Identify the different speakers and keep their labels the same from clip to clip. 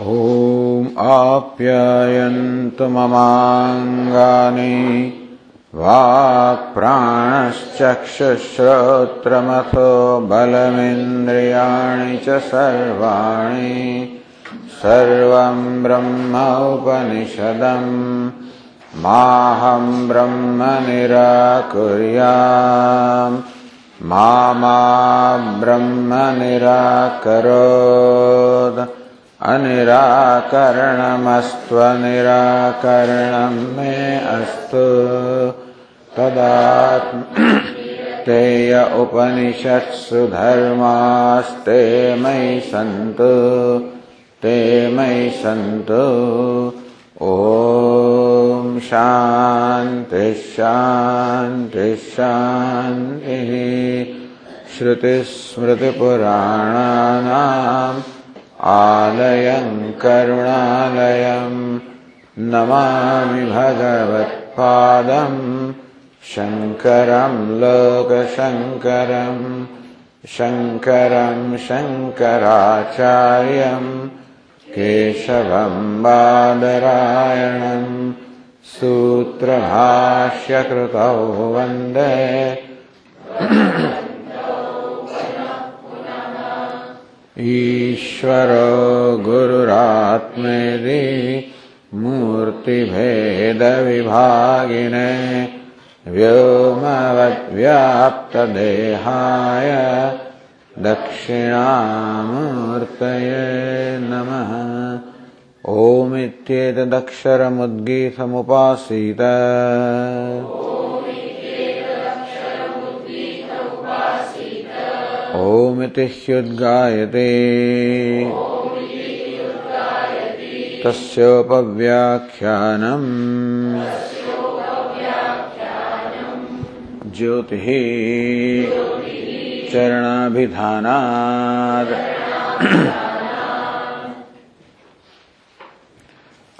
Speaker 1: ॐ आप्यायन्तु ममाङ्गानि वाक्प्राणश्चक्षुश्रोत्रमथो बलमिन्द्रियाणि च सर्वाणि सर्वं ब्रह्म उपनिषदम् माहं ब्रह्म निराकुर्याम् मा ब्रह्म निराकरोत् अनिराकरणमस्त्वनिराकरणं मे अस्तु। तदात्म तेय उपनिषत्सु धर्मास्ते मयि सन्तु। ते मयि सन्तु। ॐ शान्ति शान्ति शान्तिः। श्रुतिस्मृतिपुराणानाम् आलयम् करुणालयम् नमामि भगवत्पादम् शङ्करम् लोकशङ्करम् शङ्करम् शङ्कराचार्यम् केशवम् बादरायणम् सूत्रभाष्यकृतौ वन्दे। ईश्वरो गुरुरात्मेदि मूर्तिभेदविभागिने व्योमवद्व्याप्तदेहाय दक्षिणामूर्तये नमः। ओमित्येतदक्षरमुद्गीतमुपासीत ओमिति ह्युद्गायते तस्योपव्याख्यानम्। ज्योतिः चरणाभिधानात्।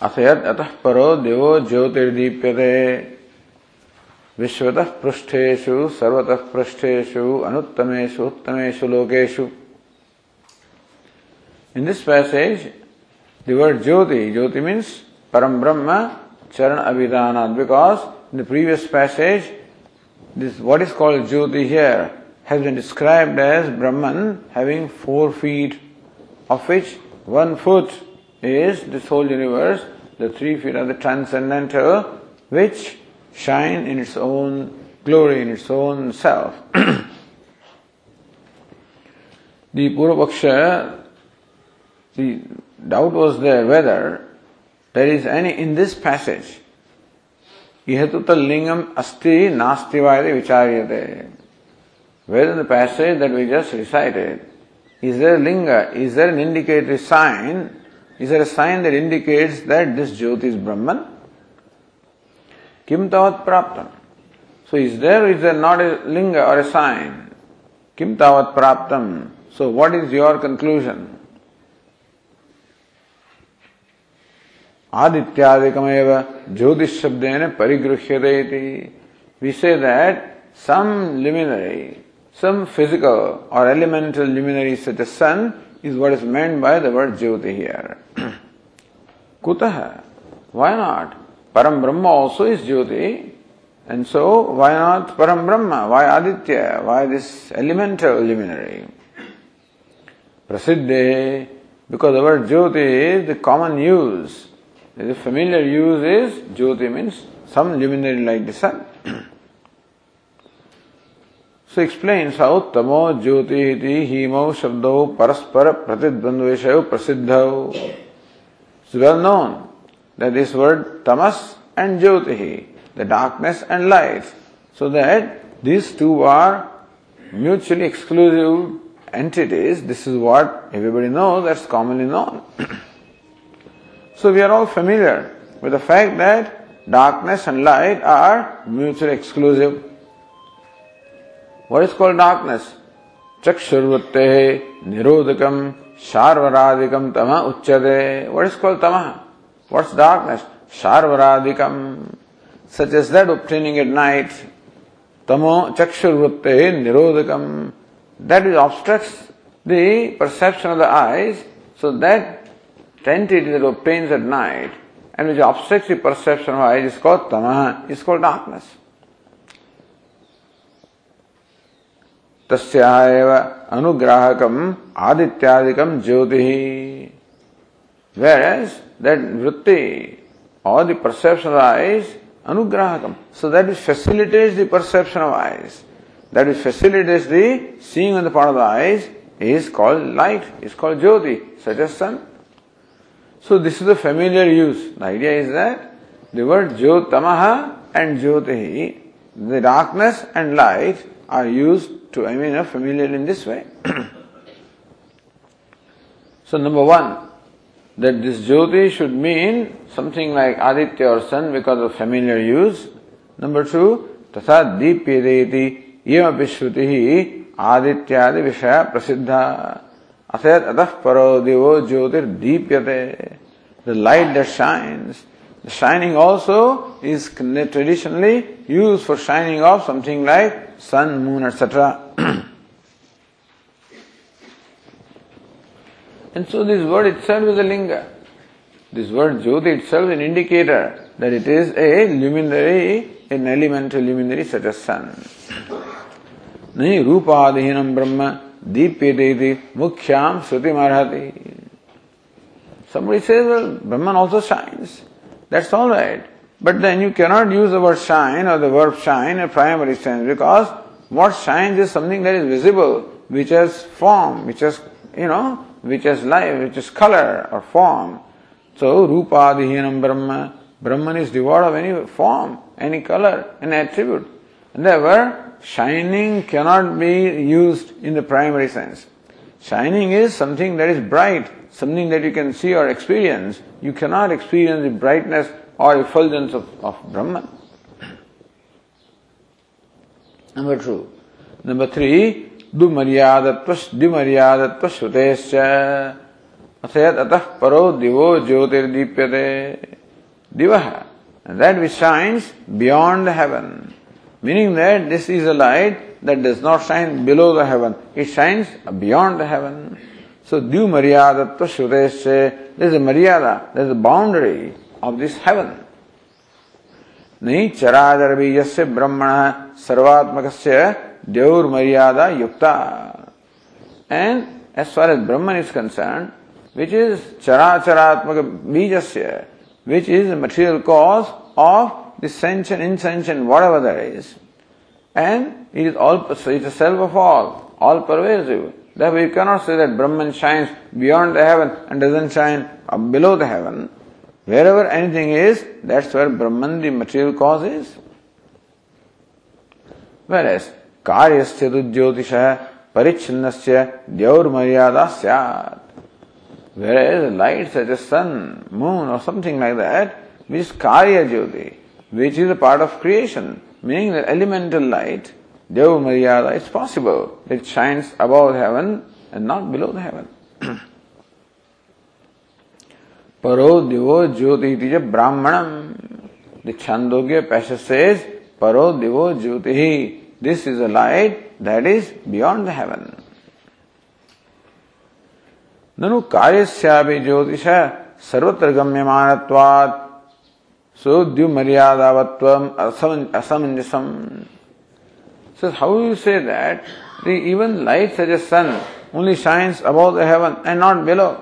Speaker 1: अथ यत् अतः परो दिवो ज्योतिर्दीप्यते। विश्वतः पृष्ठेषु सर्वतः पृष्ठेषु अनुत्तमेषु उत्तमेषु लोकेषु In this passage, the word Jyoti, Jyoti means Param Brahma Charan Abhidanat, because in the previous passage, this what is called Jyoti here has been described as Brahman having four feet, of which one foot is this whole universe, the three feet are the transcendental, which shine in its own glory, in its own self. the Purvaksha, the doubt was there whether there is any in this passage. Ihatuta lingam asti nastivayate vicharyate. Whether in the passage that we just recited, is there linga, is there an indicatory sign, is there a sign that indicates that this Jyoti is Brahman? Kim tavat praptam. So is there is there not a linga or a sign? Kim tavat praptam. So what is your conclusion? आदित्यादिकमेव ज्योतिष शब्देन परिगृह्यते इति we say that some luminary some physical or elemental luminary such as sun is what is meant by the word jyoti here kutah why not param brahma also is jyoti and so why not param brahma why aditya why this elemental luminary prasiddhe because the word jyoti is the common use the familiar use is Jyoti means some luminary like the sun. so explains how Tamo Jyoti iti himo shabdo paraspara pratidvandveshayo that this word tamas and Jyoti, the darkness and light, so that these two are mutually exclusive entities. This is what everybody knows, that's commonly known. So we are all familiar with the fact that darkness and light are mutually exclusive. What is called darkness? Chakshurvatte nirodhakam sharvaradikam tama uchyate. What is called tama? What's darkness? Sharvaradikam. Such as that obtaining at night. Tamo chakshurvatte nirodhakam. That is obstructs the perception of the eyes so that entity that obtains at night and which obstructs the perception of eyes is called tamaha, is called darkness. तस्याव अनुग्राहकम आदित्यादिकम ज्योति whereas that vritti or the perception of eyes anugrahakam. So that which facilitates the perception of eyes. That which facilitates the seeing on the part of the eyes is called light is called jyoti such as sun so this is a familiar use. The idea is that the word jyotamaha and jyoti the darkness and light are used to, I mean, a familiar in this way. so, number one, that this Jyoti should mean something like Aditya or sun because of familiar use. Number two, तथा दीप्यते इयमपि श्रुतिः आदित्यादि विषय प्रसिद्ध अथेत अतः परो दिवो ज्योतिर्दीप्यते the light that shines the shining also is traditionally used for shining off something like sun, moon, etc. and so this word itself is a linga. This word Jyoti itself is an indicator that it is a luminary, an elemental luminary such as sun. नहीं रूपाधीनम ब्रह्म दीप्यते मुख्याम श्रुति marhati. Somebody says, well, Brahman also shines. That's all right. But then you cannot use the word shine or the verb shine in primary sense because what shines is something that is visible, which has form, which has, you know, which has life, which is color or form. So, Rupadihinam Brahma, Brahman is devoid of any form, any color, any attribute. And therefore, shining cannot be used in the primary sense. Shining is something that is bright, something that you can see or experience. You cannot experience the brightness or effulgence of, of Brahman. Number two. Number three, दुमर्यादत्व दिमर्यादत्व श्रुतेश्च अथयत अतः परो दिवो ज्योतिर्दीप्यते। दिव। That which shines beyond heaven meaning that this is a light that does not shine below the heaven it shines beyond the heaven so द्यू मर्यादत्व श्रुतेश्च this is मर्यादा this is boundary of this heaven नहीं चराचर भी ब्रह्मण सर्वात्मक Devur Maryada Yukta. And as far as Brahman is concerned, which is Characharatmaka Bijasya, which is the material cause of the sentient, insentient, whatever there is. And it is all, so it is self of all, all pervasive. Therefore, you cannot say that Brahman shines beyond the heaven and doesn't shine below the heaven. Wherever anything is, that's where Brahman, the material cause, is. Whereas, कार्यस्य तु ज्योतिषः परिच्छिन्नस्य द्यौर्मर्यादा स्यात्। Where is light such a sun moon or something like that which is कार्य ज्योति which is a part of creation meaning elemental light देव मर्यादा is possible it shines above heaven and not below the heaven परो दिवो ज्योति जब ब्राह्मणम दिक्षांदोग्य पैसे परो दिवो ज्योति This is a light that is beyond the heaven. ननु कार्यस्यापि ज्योतिष सर्वत्र गम्यमानत्वात् सोद्यु मर्यादावत्वम asamanjasam. So how you say that the even light such as sun only shines above the heaven and not below?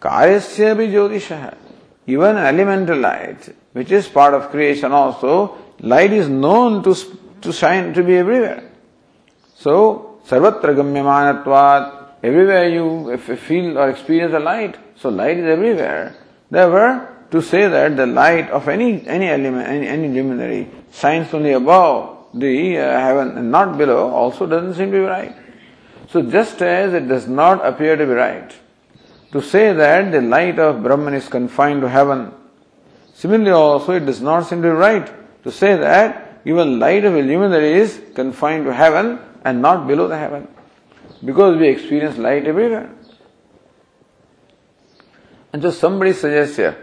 Speaker 1: Karyasya bhi jyotisha. Even elemental light, which is part of creation also, light is known to, to shine, to be everywhere. So, sarvatra gamyamanatvat, everywhere you feel or experience a light, so light is everywhere. Therefore, to say that the light of any, any element, any, any luminary shines only above the uh, heaven and not below also doesn't seem to be right. So just as it does not appear to be right to say that the light of Brahman is confined to heaven. Similarly also it does not seem to be right to say that even light of a luminary is confined to heaven and not below the heaven. Because we experience light everywhere. And so somebody suggests here,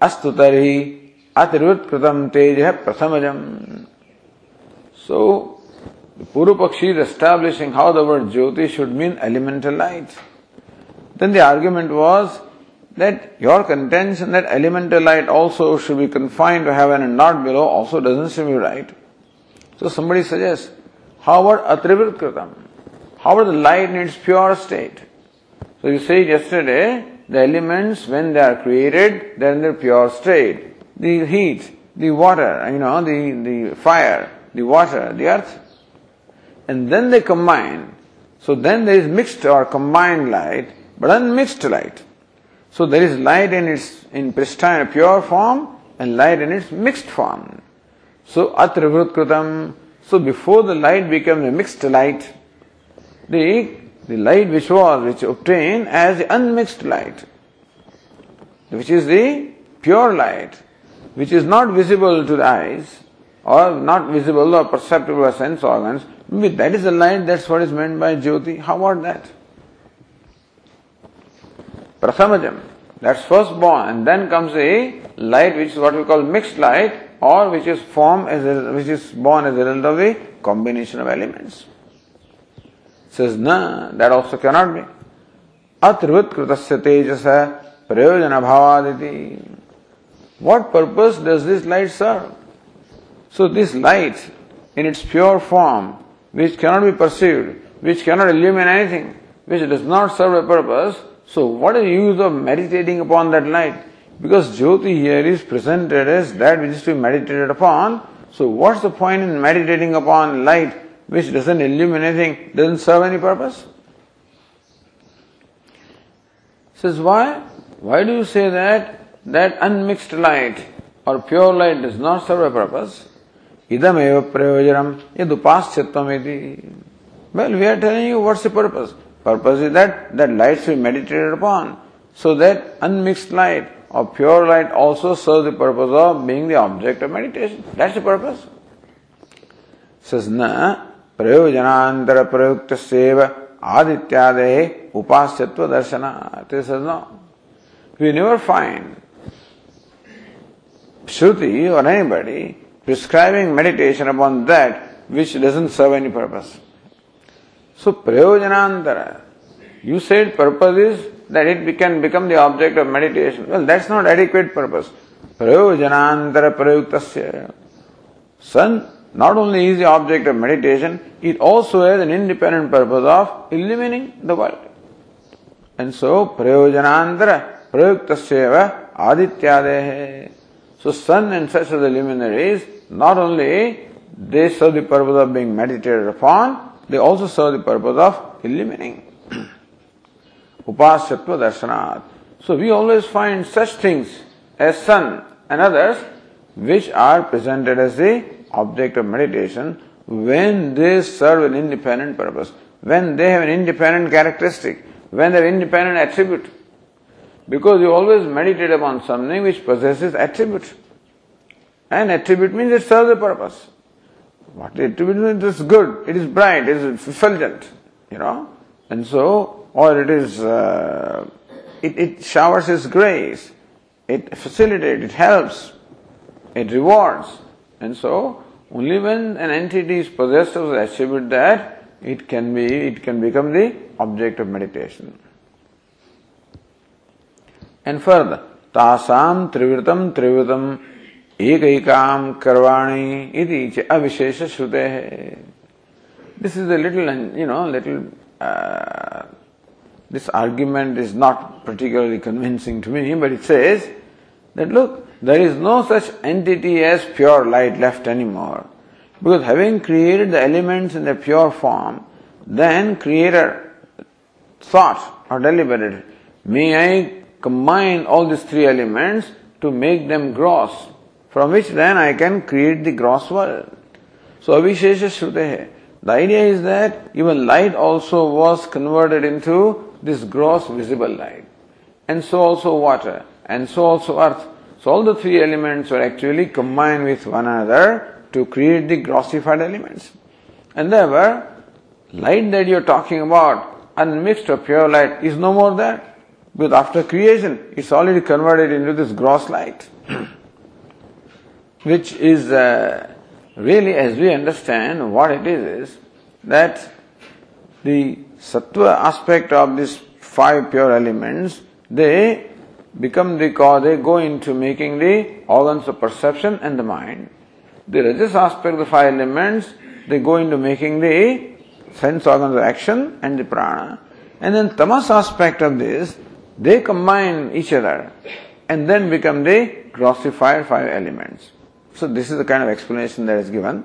Speaker 1: Astu tarhi atirvit kritam tejah prathamajam. So, the Puru Pakshi is establishing how the word Jyoti should mean elemental light. Then the argument was that your contention that elemental light also should be confined to heaven and not below also doesn't seem right. So somebody suggests, how about atrivrit kritam? How about the light in its pure state? So you said yesterday, the elements when they are created, they are in their pure state. The heat, the water, you know, the, the fire, the water, the earth. And then they combine. So then there is mixed or combined light, but unmixed light. So there is light in its in pristine pure form and light in its mixed form. So atrivrutkrutam. So before the light becomes a mixed light, the the light which was which obtained as the unmixed light, which is the pure light, which is not visible to the eyes or not visible or perceptible by sense organs, maybe that is the light, that's what is meant by Jyoti. How about that? Prasamajam. That's first born, and then comes a light which is what we call mixed light, or which is formed as a, which is born as a result of a combination of elements. Says na, that also cannot be. Atrivut kritasya tejasa prayojana bhavaditi. What purpose does this light serve? So this light in its pure form, which cannot be perceived, which cannot illumine anything, which does not serve a purpose, so what is the use of meditating upon that light? Because Jyoti here is presented as that which is to be meditated upon. So what's the point in meditating upon light which doesn't illuminate anything, doesn't serve any purpose? Says why? Why do you say that that unmixed light or pure light does not serve a purpose? Idam eva prayojanam yadupaschatvam Well, we are telling you what's the purpose. Purpose is that that light should be meditated upon, so that unmixed light or pure light also serves the purpose of being the object of meditation. That's the purpose. Says na seva adityade upasyatva darshana. This says no. We never find Shruti or anybody prescribing meditation upon that which doesn't serve any purpose. So, prayojanantara, you said purpose is that it can become the object of meditation. Well, that's not adequate purpose. Prayojanantara prayuktasya. Sun not only is the object of meditation, it also has an independent purpose of illumining the world. And so, prayojanantara prayuktasya adityadehe. So, sun and such other luminaries, not only they serve the purpose of being meditated upon, they also serve the purpose of illumining. Upasyatva darshanat. So we always find such things as sun and others which are presented as the object of meditation when they serve an independent purpose, when they have an independent characteristic, when they have independent attribute. Because you always meditate upon something which possesses attribute. And attribute means it serves a purpose. What it means is good, it is bright, it is effulgent, you know. And so, or it is, uh, it, it showers its grace, it facilitates, it helps, it rewards. And so, only when an entity is possessed of the attribute that it can be, it can become the object of meditation. And further, tasam trivritam trivritam एक ही काम करवाणी इति अविशेष श्रुते है this is a little you know little this argument is not particularly convincing to me, but it says that look, there is no such entity as pure light left anymore. Because having created the elements in their pure form, then Creator thought or deliberated, may I combine all these three elements to make them gross from which then I can create the gross world. So Avishesha Shrutehe. The idea is that even light also was converted into this gross visible light. And so also water, and so also earth. So all the three elements were actually combined with one another to create the grossified elements. And therefore, light that you're talking about, unmixed or pure light, is no more there. Because after creation, it's already converted into this gross light. which is uh, really, as we understand what it is, is that the sattva aspect of these five pure elements, they become the cause, they go into making the organs of perception and the mind. The rajas aspect of the five elements, they go into making the sense organs of action and the prana. And then tamas aspect of this, they combine each other and then become the grossified five elements. So this is the kind of explanation that is given.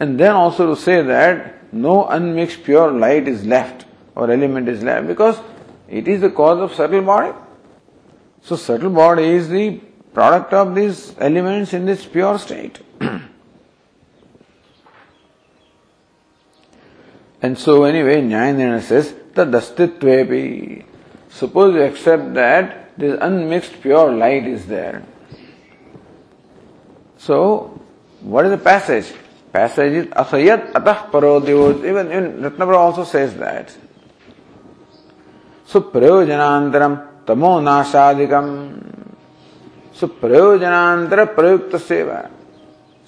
Speaker 1: And then also to say that no unmixed pure light is left or element is left because it is the cause of subtle body. So subtle body is the product of these elements in this pure state. and so anyway, Nyayana says, tadastitvepi. Suppose you accept that this unmixed pure light is there. So, what is the passage? passage is asayat atah parodyo. Even, even Ratnapura also says that. सुप्रयोजनांतरम तमो नाशादिकम सुप्रयोजनांतर प्रयुक्त सेवा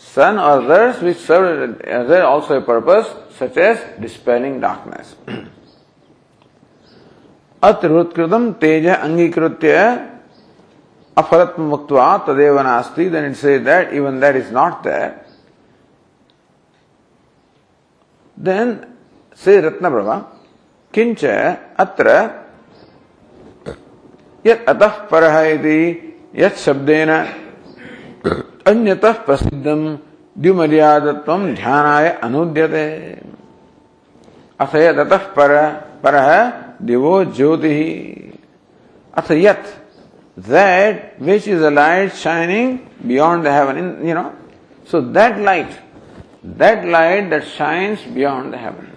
Speaker 1: sun or others which serve also a purpose such as dispelling darkness अत्रुत्कृतम तेज अंगीकृत्य अफलत्म मुक्त्वा तदेव नास्ति then it say that even that is not that Then says Ratnaprabha, Kincha atra यत अतः पर यत शब्देन अन्यतः प्रसिद्धम द्युमर्यादत्व ध्यानाय अनुद्यते अथ यद अतः पर पर दिवो ज्योति अथ यत that which is a light shining beyond the heaven in you know so that light that light that shines beyond the heaven.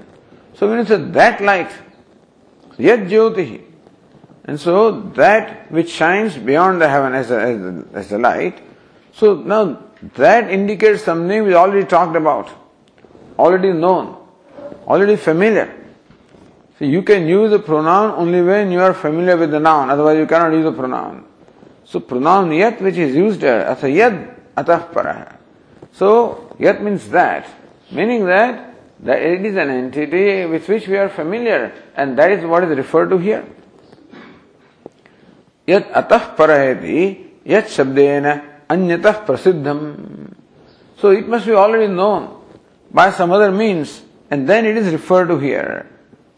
Speaker 1: So when you say that light, yat jyoti, and so that which shines beyond the heaven as a, as a, as a light, so now that indicates something we already talked about, already known, already familiar. So you can use a pronoun only when you are familiar with the noun, otherwise you cannot use a pronoun. So pronoun yat which is used here, asa yad atah para. So yat means that, meaning that that it is an entity with which we are familiar and that is what is referred to here. Yat atah paraheti yat shabdena anyatah prasiddham. So it must be already known by some other means and then it is referred to here.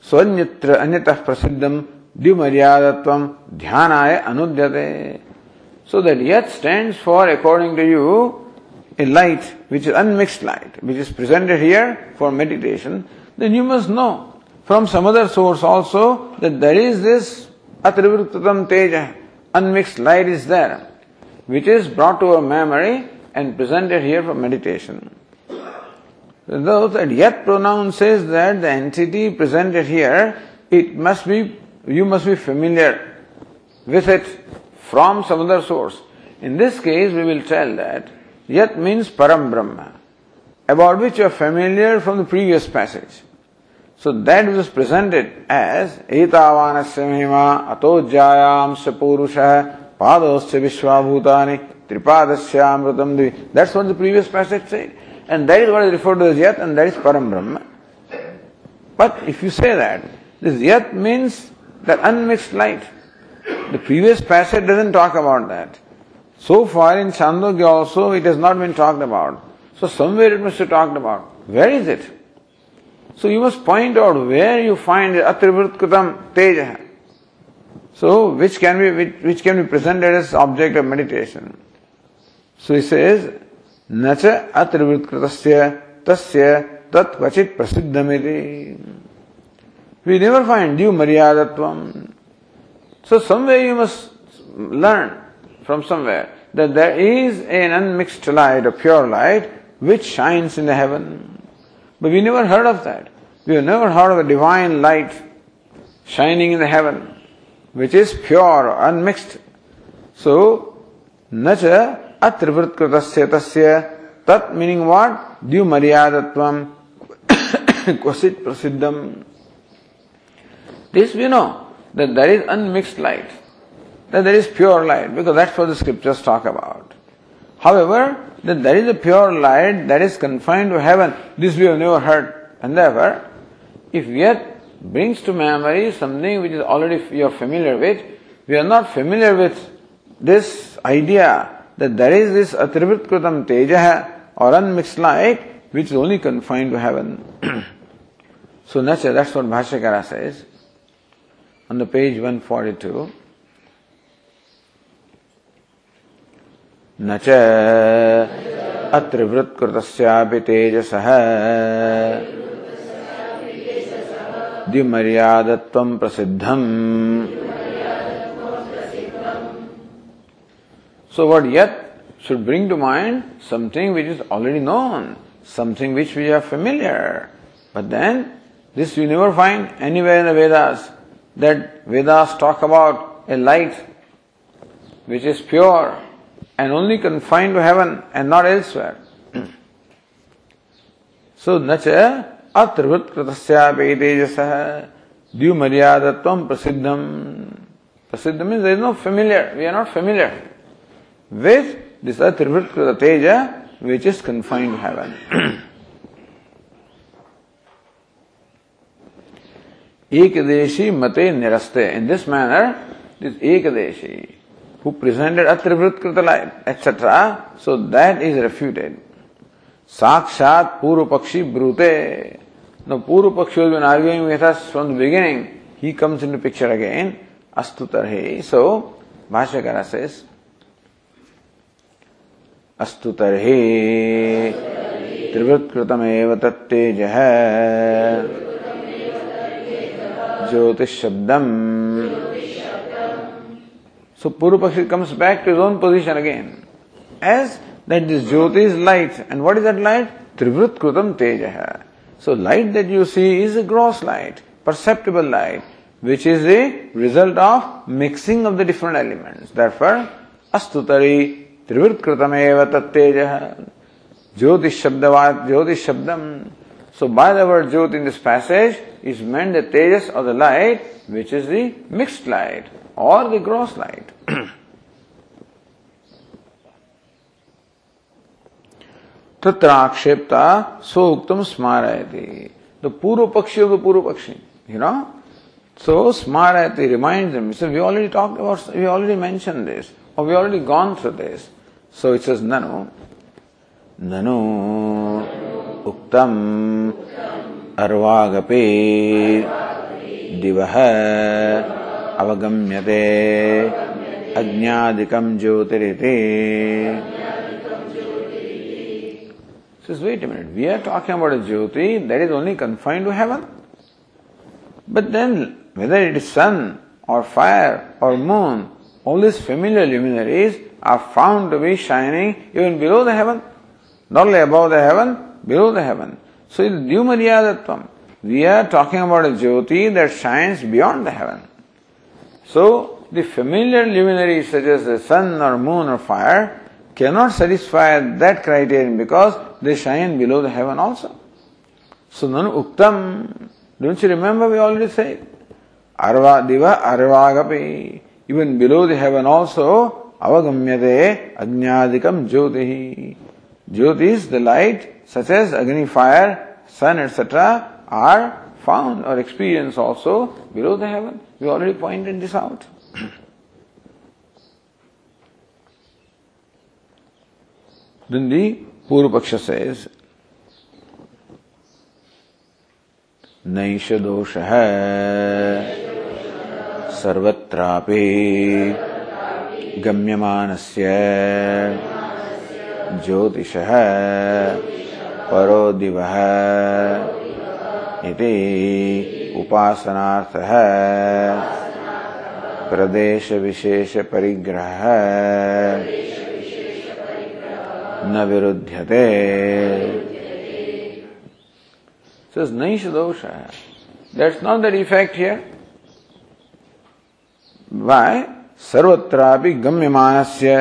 Speaker 1: स्वन्यत्र अन्यतः प्रसिद्धम द्युमर्यादत्वम ध्यानाय अनुद्यते so that yet stands for according to you a light which is unmixed light which is presented here for meditation then you must know from some other source also that there is this atrivruttatam teja unmixed light is there which is brought to our memory and presented here for meditation Though that yet pronoun says that the entity presented here, it must be, you must be familiar with it from some other source. In this case, we will tell that yet means param brahma, about which you are familiar from the previous passage. So that was presented as etavanasya mahima atojayam sapurusha padosya vishwabhutani tripadasya amritam That's what the previous passage said. And that is what is referred to as Yat and that is Param Brahma. But if you say that, this Yat means that unmixed light. The previous passage doesn't talk about that. So far in Chandogya also it has not been talked about. So somewhere it must be talked about. Where is it? So you must point out where you find atribhutkutam teja. So which can be which, which can be presented as object of meditation. So he says, Nacha atribhutkutasya tasya tat Vachit prasiddhamiti. We never find due maryadatvam. So somewhere you must learn from somewhere that there is an unmixed light a pure light which shines in the heaven. But we never heard of that. We have never heard of a divine light shining in the heaven, which is pure unmixed. So, nacha atrivritkritasya tasya, tat meaning what? Dyu maryadatvam, kwasit prasiddham. This we know, that there is unmixed light that there is pure light because that's what the scriptures talk about however that there is a pure light that is confined to heaven this we have never heard and therefore if yet brings to memory something which is already you are familiar with we are not familiar with this idea that there is this atrivritkritam teja or unmixed light which is only confined to heaven. so nature, that's what Bhashyakara says on the page 142. न च अत्र वृत्कृतस्यापि तेजसः द्विमर्यादत्वं प्रसिद्धम् So what yet should bring to mind something which is already known, something which we are familiar. But then this you never find anywhere in the Vedas that Vedas talk about a light which is pure and only confined to heaven and not elsewhere. so nacha atrivut kritasyapi tejasah dhyumaryadatvam prasiddham. Prasiddham means there is no familiar, we are not familiar with this atrivritkృత teja which is confined to heaven. Ekadeshi mate niraste. In this manner, this Ekadeshi, who presented atrivritkృత life, etc., so that is refuted. Sakshat Purupakshi Brute. Now Purupakshi has been arguing with us from the beginning. He comes into picture again. Astu tarhe. So, Bhashyakara says, अस्तु तर्हि त्रिवृत्कृतमेव तत्तेजः ज्योतिषब्दम् So Purupakshi comes back to his own position again. As that this Jyoti is light. And what is that light? Trivrit Krutam Tejaha. So light that you see is a gross light, perceptible light, which is a result of mixing of the different elements. Therefore, Astutari त्रिवृत्कृतमेव तत्तेज ज्योतिष शब्दवाद ज्योतिष शब्दम So by the word Jyot in this passage is meant the tejas or the light which is the mixed light or the gross light. तत्र आक्षेपता सो उक्तम स्मारयति the purva pakshi of the purva pakshi you know so smarayati reminds them so we already talked about we already mentioned this or we already gone through this So it says nanu, nanu Uktam arvagape divah avagamyate ajnadikam jyotirite. Says, wait a minute, we are talking about a jyoti that is only confined to heaven. But then, whether it is sun or fire or moon, all these familiar luminaries are found to be shining even below the heaven, not only above the heaven, below the heaven. So it's Dhyumaryadatvam. We are talking about a Jyoti that shines beyond the heaven. So the familiar luminaries such as the sun or moon or fire cannot satisfy that criterion because they shine below the heaven also. So nanu uktam, don't you remember we already said? Arva diva arvagapi. Even below the heaven also avagamyate ajnadikam jyoti. Jyoti is the light such as Agni fire, sun, etc. are found or experienced also below the heaven. We already pointed this out. then the Purva says, नैष दोषः सर्वत्रापि गम्यमानस्य ज्योतिषः परो दिवः इति उपासनार्थः प्रदेशविशेषपरिग्रहः न विरुध्यते says Naisha dosha. That's not the defect here. Why? सर्वत्रापि गम्यमानस्य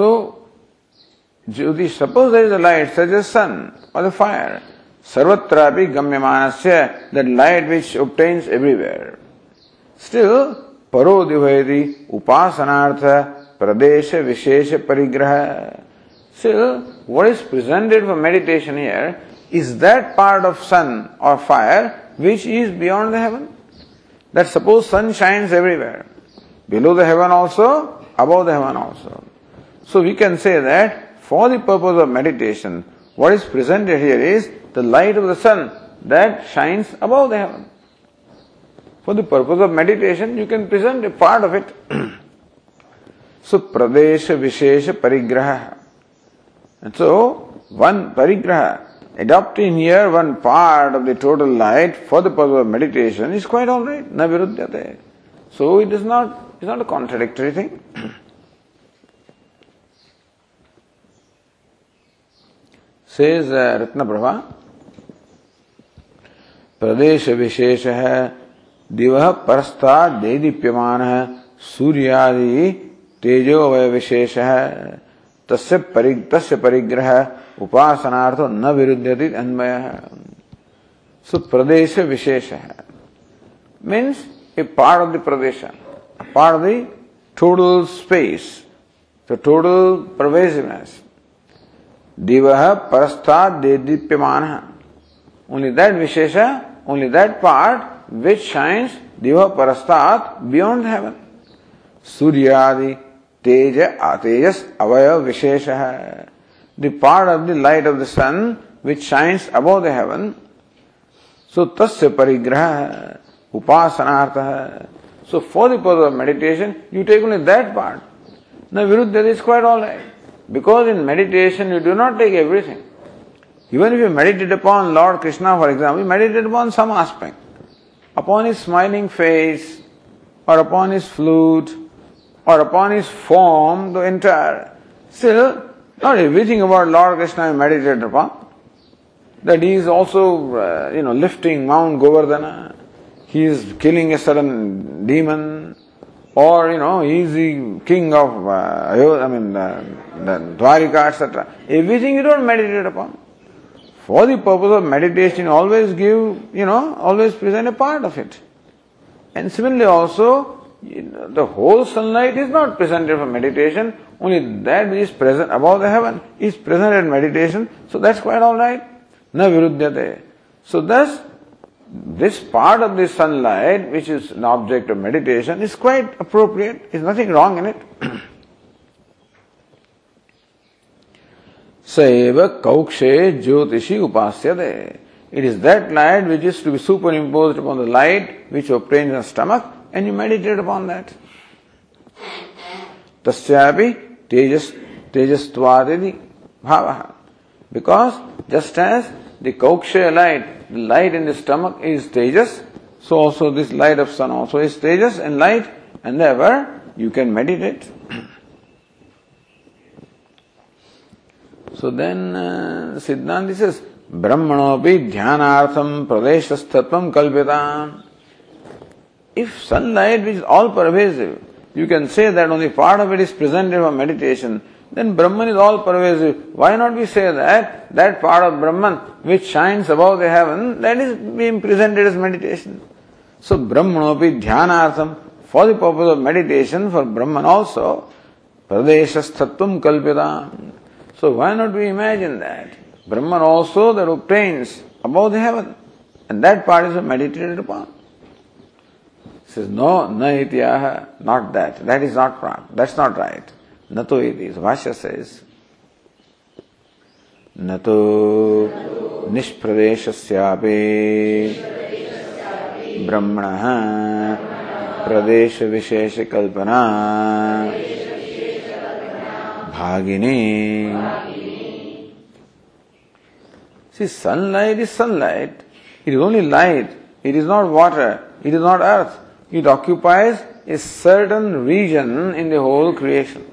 Speaker 1: So, Jyoti, suppose there is a light such as sun or the fire. Sarvatrapi gamyamanasya, that light which obtains परो दिवेदी उपासनार्थ प्रदेश विशेष परिग्रह still what is presented for meditation here is that part of sun or fire which is beyond the heaven that suppose sun shines everywhere below the heaven also above the heaven also So we can say that for the purpose of meditation, what is presented here is the light of the sun that shines above the heaven. For the purpose of meditation, you can present a part of it. so, Pradesha Vishesha Parigraha. And so, one Parigraha, adopting here one part of the total light for the purpose of meditation is quite alright. So, it is not, it's not a contradictory thing. Uh, Ratna Prabha, प्रदेश विशेष है दिव परस्ता दे दीप्यमान है सूर्यादि तेजो वय विशेष है। तस्य परि तस्य परिग्रह उपासनार्थ न विरुद्धति अन्वय। है सो प्रदेश विशेष है। Means a part of the Pradesh part of the total space the total pervasiveness दिव परस्ता दे दीप्यमान only that wishes only that part which shines दिव परस्तात बियॉन्ड हेवन सूर्यादि तेज आतेजस अवय विशेष। The part of the light of the sun which shines above the heaven so तस्य परिग्रह उपासनार्थ so for the purpose of meditation you take only that part न विरुद्ध that is quite all right Because in meditation you do not take everything. Even if you meditate upon Lord Krishna, for example, you meditate upon some aspect, upon his smiling face, or upon his flute, or upon his form, the entire. Still, not everything about Lord Krishna you meditate upon. That he is also, uh, you know, lifting Mount Govardhana, he is killing a certain demon, or you know, he is the king of, uh, I mean, uh, the Dwarika, etc. Everything you don't meditate upon. For the purpose of meditation, always give, you know, always present a part of it. And similarly also, you know, the whole sunlight is not presented for meditation, only that which is present above the heaven is present in meditation, so that's quite alright. Na virudhyate. So thus, this part of the sunlight, which is an object of meditation, is quite appropriate. There's nothing wrong in it. Saeva Kaukshe Jyotishi Upasyade. It is that light which is to be superimposed upon the light which obtains in the stomach and you meditate upon that. Tasyapi tejas, tejastvadidi bhavaha. Because just as the Kaukshe light, the light in the stomach is tejas, so also this light of sun also is tejas and light and therefore you can meditate. So then uh, Siddhanti says, Brahmanopi dhyanartham pradeshasthatvam kalpitam. If sunlight which is all pervasive, you can say that only part of it is presented for meditation, then Brahman is all pervasive. Why not we say that that part of Brahman which shines above the heaven, that is being presented as meditation. So Brahmanopi dhyanartham, for the purpose of meditation, for Brahman also, pradeshasthatvam kalpitam. So why not we imagine that? Brahman also that obtains above the heaven. And that part is meditated upon. He says, no, na ityaha, not that. That is not wrong. That's not right. Nato iti. So Bhashya says, नतो निष्प्रदेशस्यापि ब्रह्मणः kalpana भागिनी see sunlight is sunlight it is only light it is not water it is not earth it occupies a certain region in the whole creation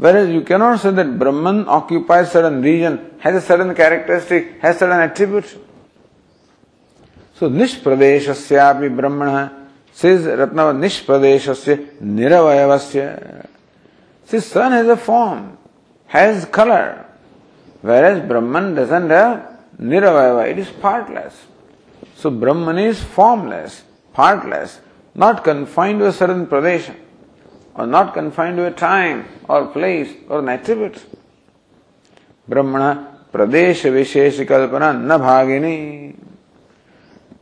Speaker 1: where is you cannot say that Brahman occupies certain region has certain characteristic has certain attribute so निष्प्रदेश ब्रह्मण सिज रत्न निष्प्रदेश निरवय से See, sun has a form, has color, whereas Brahman doesn't have niravayava, it is partless. So Brahman is formless, partless, not confined to a certain pradesha, or not confined to a time or place or an attribute. Brahmana vishesha kalpana na bhagini.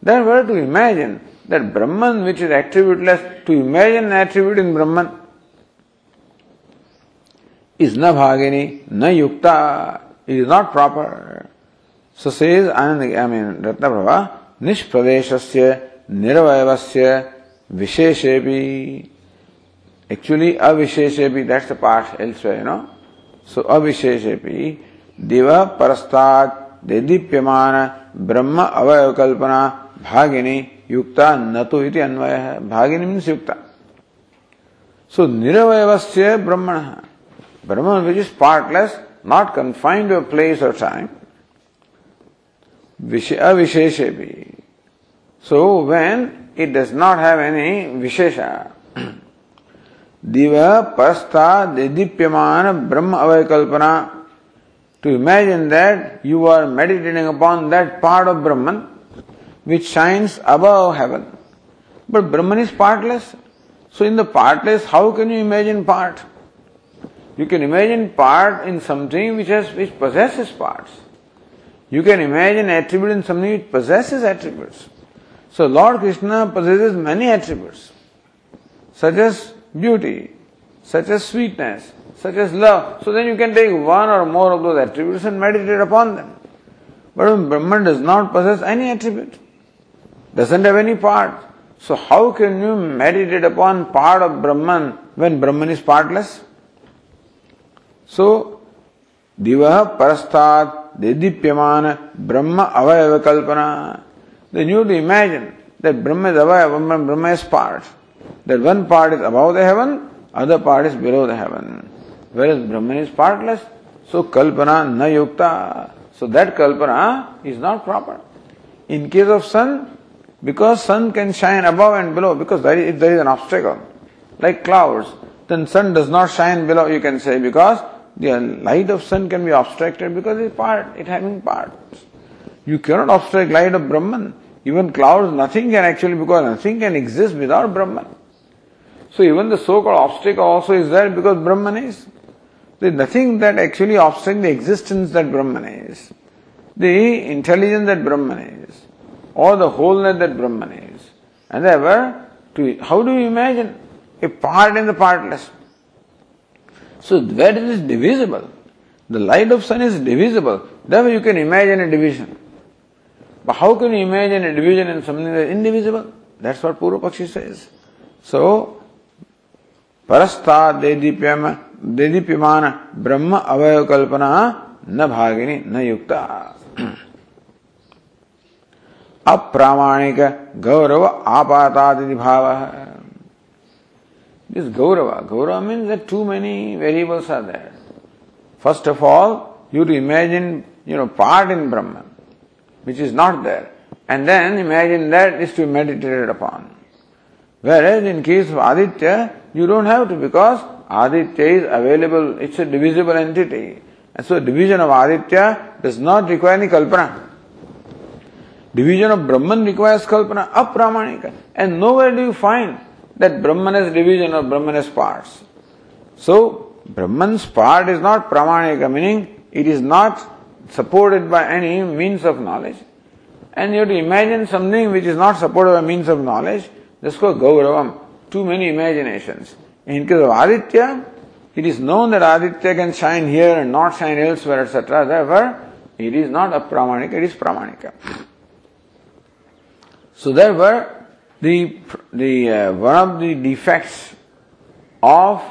Speaker 1: Therefore, to imagine that Brahman, which is attributeless, to imagine attribute in Brahman is na bhagini, na yukta, it is not proper. So says Anand, I mean Ratnaprabha, nishpraveshasya nirvayavasya visheshebi. Actually, avisheshebi, that's the part elsewhere, you know. So avisheshebi, diva parastat dedipyamana ब्रह्म अवयव कल्पना भागिनी युक्ता न तो इति अन्वय है भागिनी means युक्ता सो निरवयवस्य ब्रह्मण brahman which is partless not confined to a place or time avisheshepi so when it does not have any vishesha diva pasta dedipyamana brahma avayakalpana to imagine that you are meditating upon that part of Brahman which shines above heaven. But Brahman is partless. So in the partless, how can you imagine part? You can imagine part in something which has which possesses parts. You can imagine attribute in something which possesses attributes. So Lord Krishna possesses many attributes, such as beauty, such as sweetness, such as love. So then you can take one or more of those attributes and meditate upon them. But Brahman does not possess any attribute doesn't have any part. So how can you meditate upon part of Brahman when Brahman is partless? सो दिव परस्तात दीप्यमान ब्रह्म अवयव कल्पना then you to imagine that Brahma is अवय ब्रह्म is part that one part is above the heaven other part is below the heaven where is Brahma is partless so कल्पना न युक्ता so that Kalpana is not proper in case of sun because sun can shine above and below because there is there is an obstacle like clouds then sun does not shine below you can say because the light of sun can be obstructed because it's part, it having parts. You cannot obstruct light of Brahman. Even clouds, nothing can actually, because nothing can exist without Brahman. So even the so-called obstacle also is there because Brahman is. There is nothing that actually obstructs the existence that Brahman is. The intelligence that Brahman is or the wholeness that Brahman is. And therefore, to, how do you imagine a part in the partless? So it is divisible, the light of sun is divisible. Therefore you can imagine a division. But how can you imagine a division in something that is indivisible? That's what Purvapakshi says. So, parastha dedipyamana brahma avayakalpana na bhagini na yukta. अप्रामाणिक गौरव आपातादि भाव This Gaurava. Gaurava means that too many variables are there. First of all, you imagine, you know, part in Brahman, which is not there. And then imagine that is to be meditated upon. Whereas in case of Aditya, you don't have to because Aditya is available, it's a divisible entity. And so division of Aditya does not require any kalpana. Division of Brahman requires kalpana, apramanika. And nowhere do you find that Brahman has division or Brahman parts. So, Brahman's part is not pramanika, meaning it is not supported by any means of knowledge. And you have to imagine something which is not supported by means of knowledge. This called Gauravam. Too many imaginations. In case of Aditya, it is known that Aditya can shine here and not shine elsewhere, etc. Therefore, it is not a pramanika, it is pramanika. So therefore, the, the, uh, one of the defects of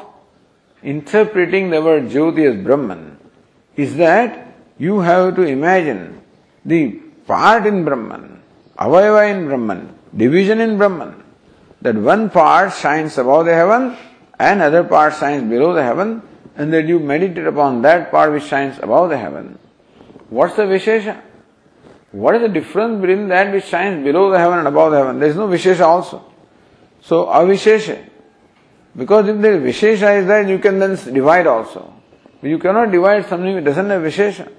Speaker 1: interpreting the word Jyoti as Brahman is that you have to imagine the part in Brahman, avayava in Brahman, division in Brahman, that one part shines above the heaven and other part shines below the heaven, and that you meditate upon that part which shines above the heaven. What's the Vishesha? What is the difference between that which shines below the heaven and above the heaven? There is no Vishesha also. So, Avishesha. Because if there is Vishesha is there, you can then divide also. You cannot divide something which doesn't have Vishesha.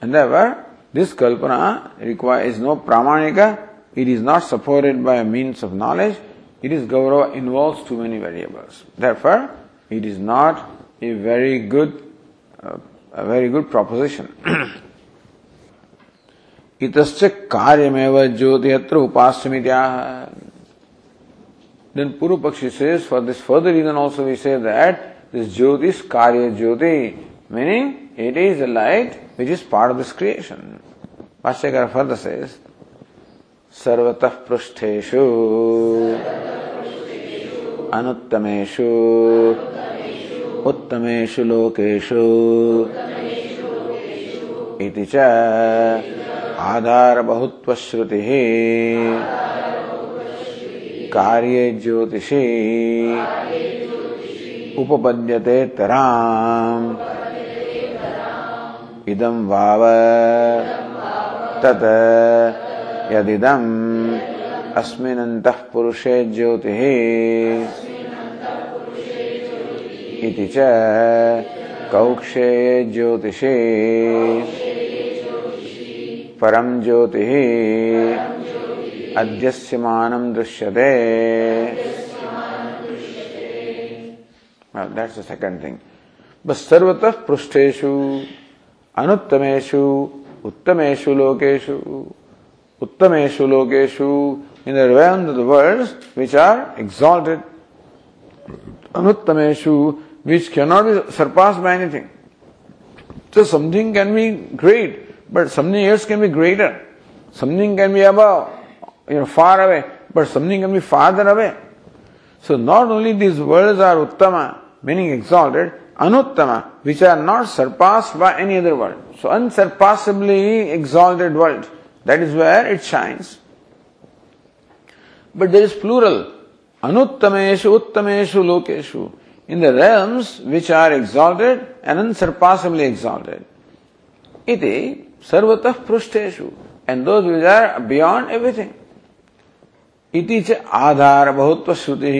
Speaker 1: And therefore, this Kalpana requires no Pramanika, it is not supported by a means of knowledge, it is Gaurava involves too many variables. Therefore, it is not a very good, uh, a very good proposition. इत कार्य में वह ज्योति अत्र उपास पूर्व पक्षी says for this further reason also we that this ज्योति कार्य ज्योति meaning it is a light which is part of this creation भाष्यकार फर्दर से सर्वत पृष्ठेशु अनुत्तमेशु उत्तमेशु लोकेशु आधारबहुत्वश्रुतिः। कार्ये ज्योतिषी उपपद्यते तराम्। इदं वाव। तत् यदिदम्। अस्मिन्नन्तः पुरुषे ज्योतिः। इति च कौक्षेये ज्योतिषे। परम ज्योति। अद्यस्यमान दृश्यते। दैट्स द थिंग बस सर्वतः पृष्ठेशु अनुत्तमेशु उत्तमेशु लोकेशु उत्तमेशु लोकेशु in the worlds which are exalted अनुत्तमेशु which can not be surpass by anything so something can be great but something else can be greater. Something can be above, you know, far away, but something can be farther away. So not only these worlds are uttama, meaning exalted, anuttama, which are not surpassed by any other world. So unsurpassably exalted world. That is where it shines. But there is plural. Anuttameshu, uttameshu, lokeshu. In the realms which are exalted and unsurpassably exalted. Iti सर्वतः पृष्ठेशु and those which are beyond everything इति च आधार बहुत्व श्रुति।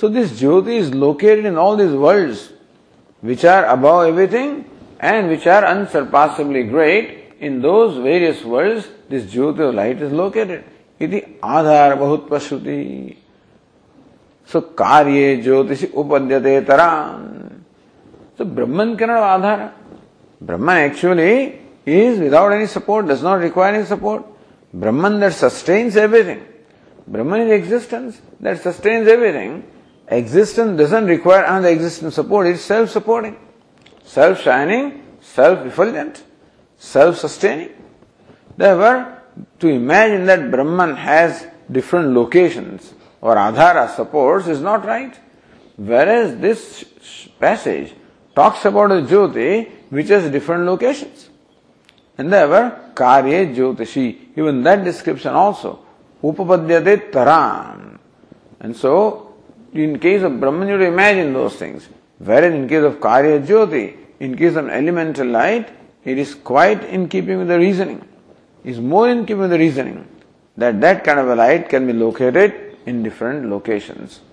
Speaker 1: So this Jyoti is located in all these world which are above everything and which are unsurpassably great in those various world this Jyoti of light is located इति आधार बहुत्व श्रुति। सो कार्य ज्योतिषि उपद्यते तरा सो ब्रह्मन के आधार ब्रह्मन actually is without any support, does not require any support. Brahman that sustains everything. Brahman is existence that sustains everything. Existence doesn't require another existence support, it's self supporting, self shining, self effulgent, self sustaining. Therefore, to imagine that Brahman has different locations or adhara supports is not right. Whereas this passage talks about a Jyoti which has different locations. And therefore, Karye Jyotishi, even that description also, Upapadyate Taran. And so, in case of Brahman, you imagine those things. Whereas in case of Karya Jyoti, in case of elemental light, it is quite in keeping with the reasoning. Is more in keeping with the reasoning that that kind of a light can be located in different locations.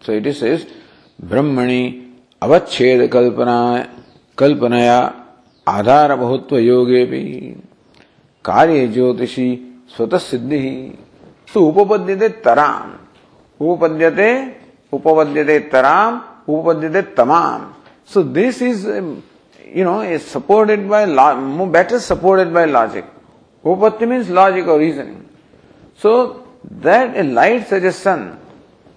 Speaker 1: so it says, ब्रह्मणि अवच्छेद कल्पना कल्पनाया आधार बहुत्व योगे भी कार्य ज्योतिषी स्वतः सिद्धि। ही तो उपपद्यते तराम। उपपद्यते उपपद्यते तराम, उपपद्यते तमाम। So this is you know is supported by more better supported by logic उपपत्ति means logic or reasoning so that a light suggestion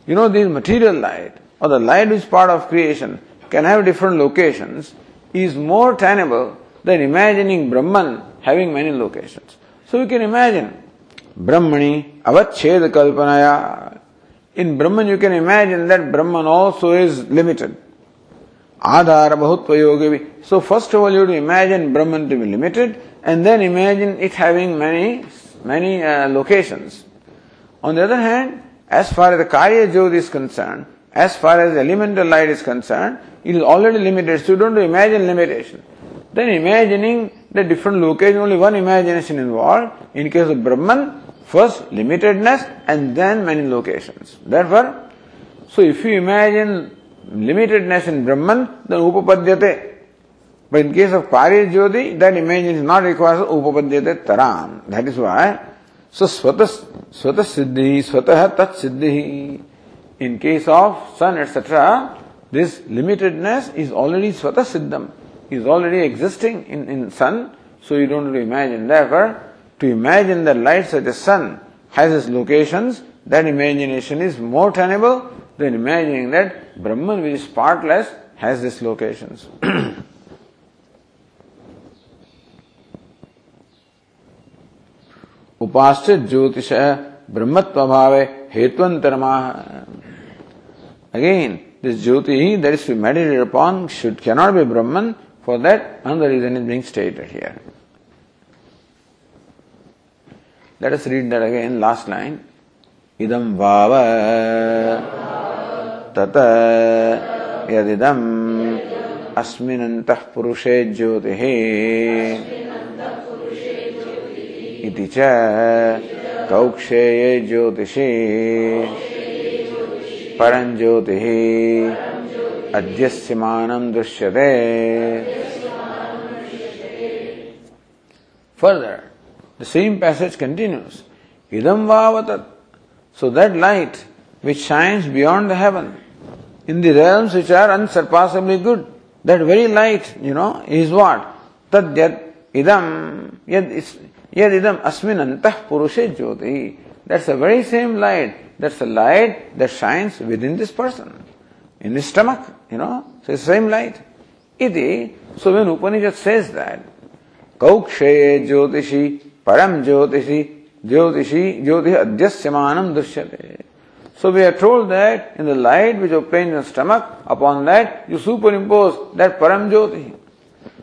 Speaker 1: you know this material light or the light which part of creation can have different locations is more tenable than imagining Brahman having many locations. So we can imagine Brahmani avachhed kalpanaya. In Brahman you can imagine that Brahman also is limited. Adhara bahutva yogi. So first of all you have to imagine Brahman to be limited and then imagine it having many, many uh, locations. On the other hand, as far as the Karya Jyoti is concerned, as far as elemental light is concerned, it is already limited, so you don't imagine limitation. Then imagining the different location, only one imagination involved. In case of Brahman, first limitedness and then many locations. Therefore, so if you imagine limitedness in Brahman, then upapadyate. But in case of Karya Jyoti, that image is not required, upapadyate taram. That is why, so swata, swata siddhi, swata tat siddhi. In case of sun, etc., this limitedness is already Svata Siddham, is already existing in, in sun, so you don't have to imagine. Therefore, to imagine that light such as sun has its locations, that imagination is more tenable than imagining that Brahman, which is partless, has these locations. उपास्य ज्योतिष ब्रह्मत्व भाव हेतुअंतरमा Again this jyoti that is meditated upon should cannot be Brahman for that another reason is being stated here Let us read that again, last line. Idam vava tata yadidam asminantah purushe jyotihe इति च कौक्षेये ज्योतिषे परं ज्योतिः अध्यस्यमानं दृश्यते Further, the same passage continues. Idam vavatat. So that light which shines beyond the heaven, in the realms which are unsurpassably good, that very light, you know, is what? Tad yad idam, yad is, Yet idam asmin antah purushe jyoti. That's the very same light. that's the light that shines within this person, in his stomach, you know. So it's the same light. Iti, so when Upanishad says that, kaukshaye jyotishi, param jyotishi, jyotishi, jyoti adhyasyamanam dushyate. So we are told that in the light which obtains in stomach, upon that you superimpose that param jyoti.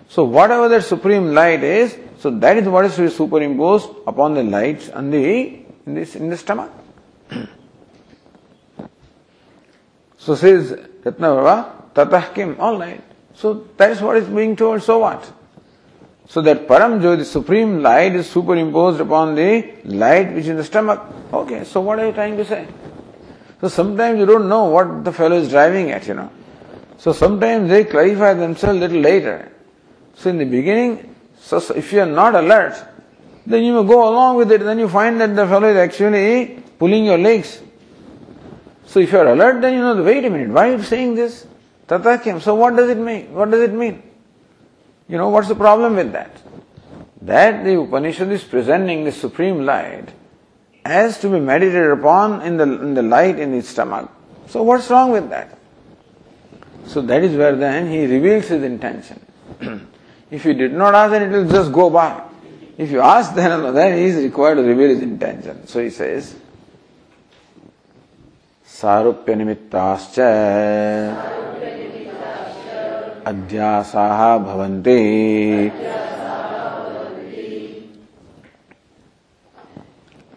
Speaker 1: So whatever that supreme light is, so that is what is to be superimposed upon the lights and the in this in the stomach. so says Ratnaprabha, Tatah Kim, all right. So that is what is being told, so what? So that Param the supreme light, is superimposed upon the light which is in the stomach. Okay, so what are you trying to say? So sometimes you don't know what the fellow is driving at, you know. So sometimes they clarify themselves a little later. So in the beginning, so, if you are not alert, then you go along with it, then you find that the fellow is actually pulling your legs. So if you are alert, then you know, wait a minute, why are you saying this? Tatakyam. So what does it mean? What does it mean? You know, what's the problem with that? That the Upanishad is presenting the supreme light as to be meditated upon in the, in the light in his stomach. So what's wrong with that? So that is where then he reveals his intention. If you did not ask, then it will just go by. If you ask, then, then he is required to reveal his intention. So he says, सारूप्य निमित्ताश्च अध्यासाः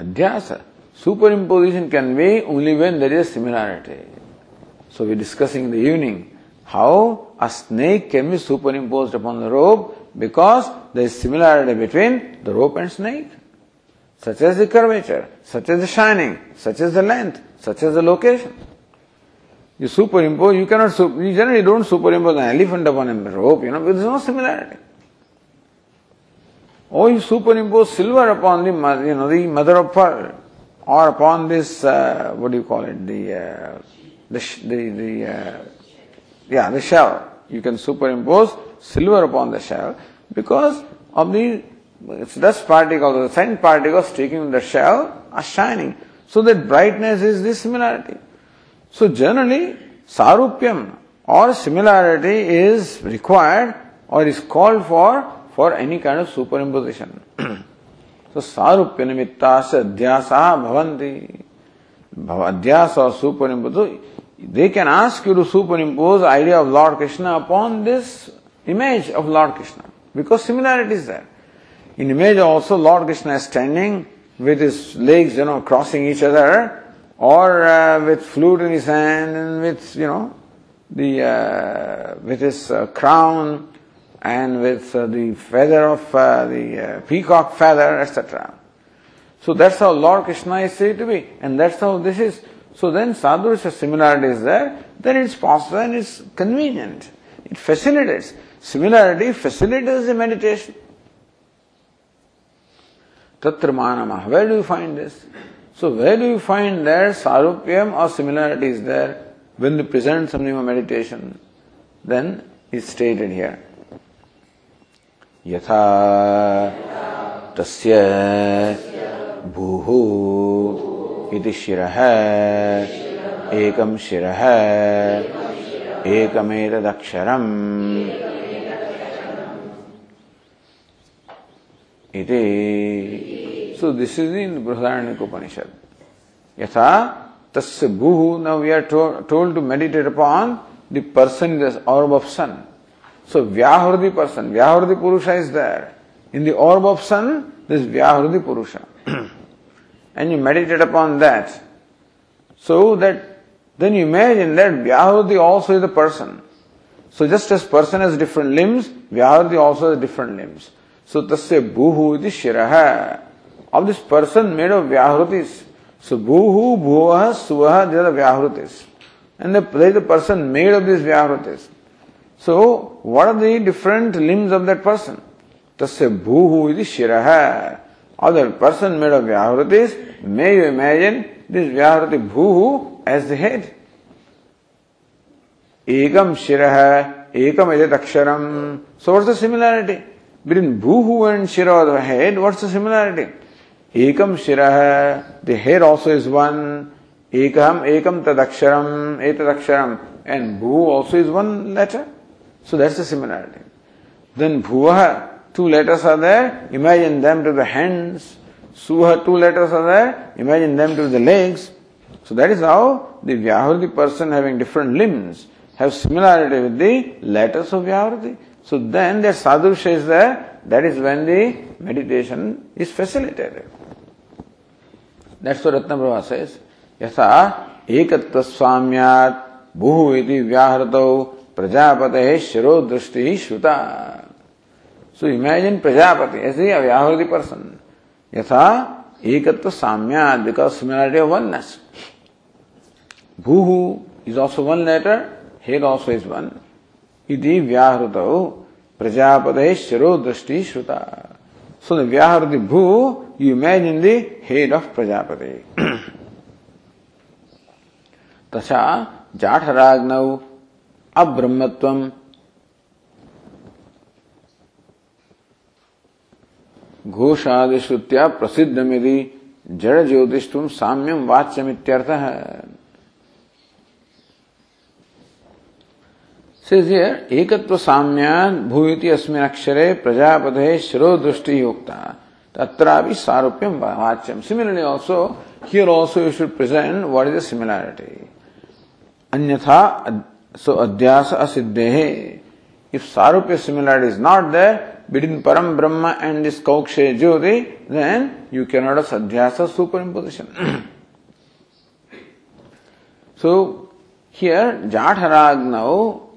Speaker 1: अध्यास superimposition can be only when there is similarity so we discussing the evening how a snake can be superimpose upon the rope because there is similarity between the rope and snake such as the curvature, such as the shining, such as the length, such as the location. You superimpose, you cannot, you generally don't superimpose an elephant upon a rope, you know, because there is no similarity. Or you superimpose silver upon the, you know, the mother of pearl, or upon this, uh, what do you call it, the, uh, the, the, the uh, yeah, the shell. You can superimpose silver upon the shell because of the dust particles, the scent particles in the shell are shining. So that brightness is the similarity. So generally, sarupyam or similarity is required or is called for for any kind of superimposition. so sarupya nimittasya adhyasa bhavanti. Adhyasa or superimposition. They can ask you to superimpose idea of Lord Krishna upon this image of Lord Krishna because similarity is there. In image also Lord Krishna is standing with his legs, you know, crossing each other or uh, with flute in his hand and with, you know, the, uh, with his uh, crown and with uh, the feather of uh, the uh, peacock feather, etc. So that's how Lord Krishna is said to be and that's how this is. So then sadhurusha similarity is there, then it's possible and it's convenient. It facilitates. Similarity facilitates the meditation. Tatra manama. Where do you find this? So where do you find there sarupyam or similarity is there? when they present new meditation, then it's stated here. यथा तस्य भूः इति शिरः एकं शिरः एकमेतदक्षरम् इति So this is in Brihadaranyaka Upanishad. Yatha tasya bhuhu. Now we are to, told to meditate upon the person in the orb of sun. So Vyahrudi person, Vyahrudi Purusha is there. In the orb of sun, this Vyahrudi Purusha. and you meditate upon that. So that then you imagine that Vyahrudi also is the person. So just as person has different limbs, Vyahrudi also has different limbs. सो तस्य भूहु इति शिरः। Of this person made of व्याहृति so भूहु, भूवः, सुवः they're व्याहृति and the person made of this व्याहृति so what are the different limbs of that person तस्य भूहु इति शिरः। Of that person made of व्याहृति may you imagine this व्याहृति भूहु as the head एकम शिरः एकम इति अक्षरम so what's the similarity Between bhuhu and shira, the head, what's the similarity? Ekam shiraha, the head also is one. Ekam, ekam tadaksharam, etadaksharam. And bhu also is one letter. So that's the similarity. Then bhuvaha, two letters are there, imagine them to the hands. Suha, two letters are there, imagine them to the legs. So that is how the Vyahrudi person having different limbs have similarity with the letters of Vyahrudi. So then that sadhusha is there, that is when the meditation is facilitated. That's what Ratnaprabha says. Yasa ekatva swamyat buhu iti vyahratau prajapate shiro drishti shruta. So imagine Prajapati as the Vyahurti person. Yatha ekatva samyat because similarity of oneness. Bhuhu is also one letter, head also is one. इति व्याहृत प्रजापदे शिरो दृष्टि श्रुता। सो the व्याहृति भू you imagine the head of Prajapati तथा जाठराग्नौ अब्रह्मत्वम। घोषादिश्रुत्या प्रसिद्धमिति जड़ ज्योतिष साम्यम वाच्यमित्यर्थ। है says here ekatva samya bhuyati asmin akshare prajapate shiro drushti yukta tatravi sarupyam vachyam similarly also here also you should present what is the similarity anyatha so adhyasa asiddhe if sarupya similarity is not there between param brahma and this kaukshe jyoti then you cannot have sadhyasa superimposition so here jatharagnav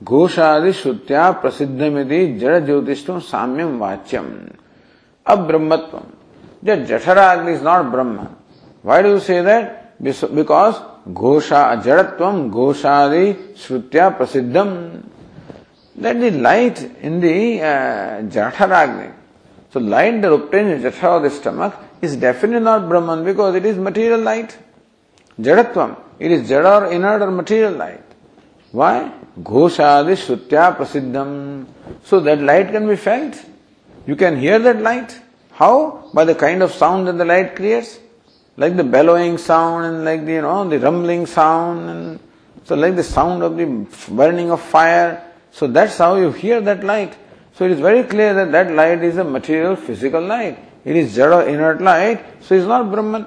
Speaker 1: घोषादि श्रुत्या प्रसिद्ध मिधि जड़ ज्योतिष साम्यम वाच्यम। अब ब्रह्मत्व जठराग्नि is not Brahma. Why do say that because घोषा जड़त्व घोषादि श्रुत्या प्रसिद्धम। That the light in the जठराग्नि। So light there obtain जठर stomach is definite not Brahma because it is material light जड़त्व इट इज़ जड़ or inert or material light why Ghoshadi Shrutya Prasiddham. So that light can be felt. You can hear that light. How? By the kind of sound that the light creates. Like the bellowing sound and like the, you know, the rumbling sound and so like the sound of the burning of fire. So that's how you hear that light. So it is very clear that that light is a material physical light. It is jada inert light, so it's not Brahman.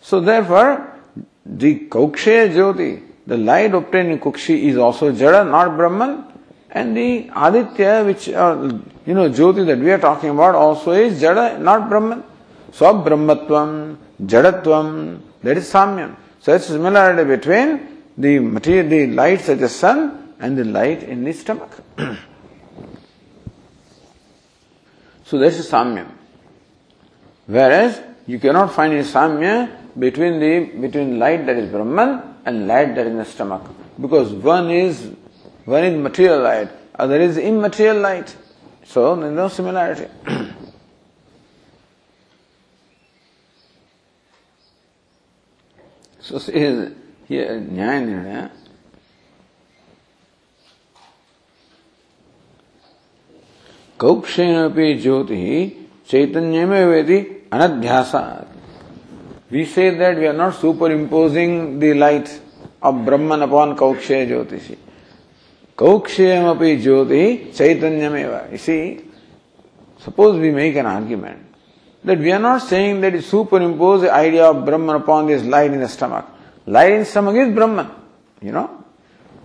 Speaker 1: So therefore, the Kauksheya Jyoti, the light obtained in Kukshi is also Jada, not Brahman. And the Aditya, which, uh, you know, Jyoti that we are talking about also is Jada, not Brahman. So, Brahmatvam, Jadatvam, that is Samyam. So, it's similarity between the material, the light such as sun and the light in the stomach. so, that is Samyam. Whereas, you cannot find any Samya between the, between light that is Brahman and light that is in the stomach. Because one is one is material light, other is immaterial light. So there is no similarity. so see here jnana, कौक्षेण ज्योति चैतन्य में वेदि अनध्यासात We say that we are not superimposing the light of Brahman upon Kauksheya Jyotishi. Kaukshayamapi Jyoti Chaitanyameva. You see, suppose we make an argument that we are not saying that we superimpose the idea of Brahman upon this light in the stomach. Light in stomach is Brahman, you know.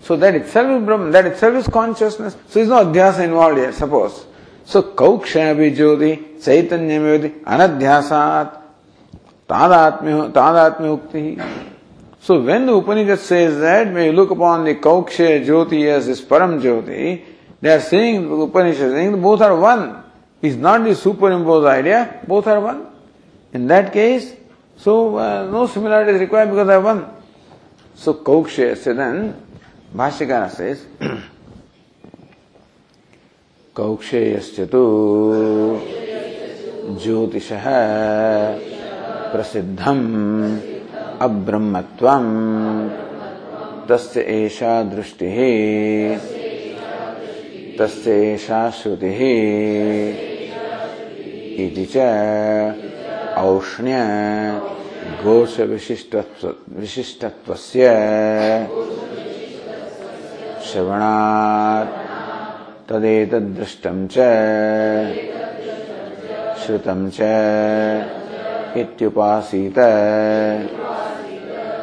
Speaker 1: So that itself is Brahman, that itself is consciousness. So there is no adhyasa involved here, suppose. So Kaukshayamapi Jyoti Chaitanyameva Anadhyasat Tadatmya Ukti. So when the Upanishad says that, when you look upon the Kauksha Jyoti as this Param Jyoti, they are saying, the Upanishad is saying both are one. It's not the superimposed idea, both are one. In that case, so uh, no similarity is required because they are one. So Kauksha, so then, Bhashyakara says, कौक्षेयश्च तु ज्योतिषः प्रसिद्धम्। अब्रह्मत्वं तस्य एषा दृष्टिः। तस्य एषा श्रुतिः। इति च औष्ण्य घोषविशिष्टत्व विशिष्टत्वस्य। श्रवणात् तदेतद्दृष्टं च। श्रुतं च। इत्युपासीत।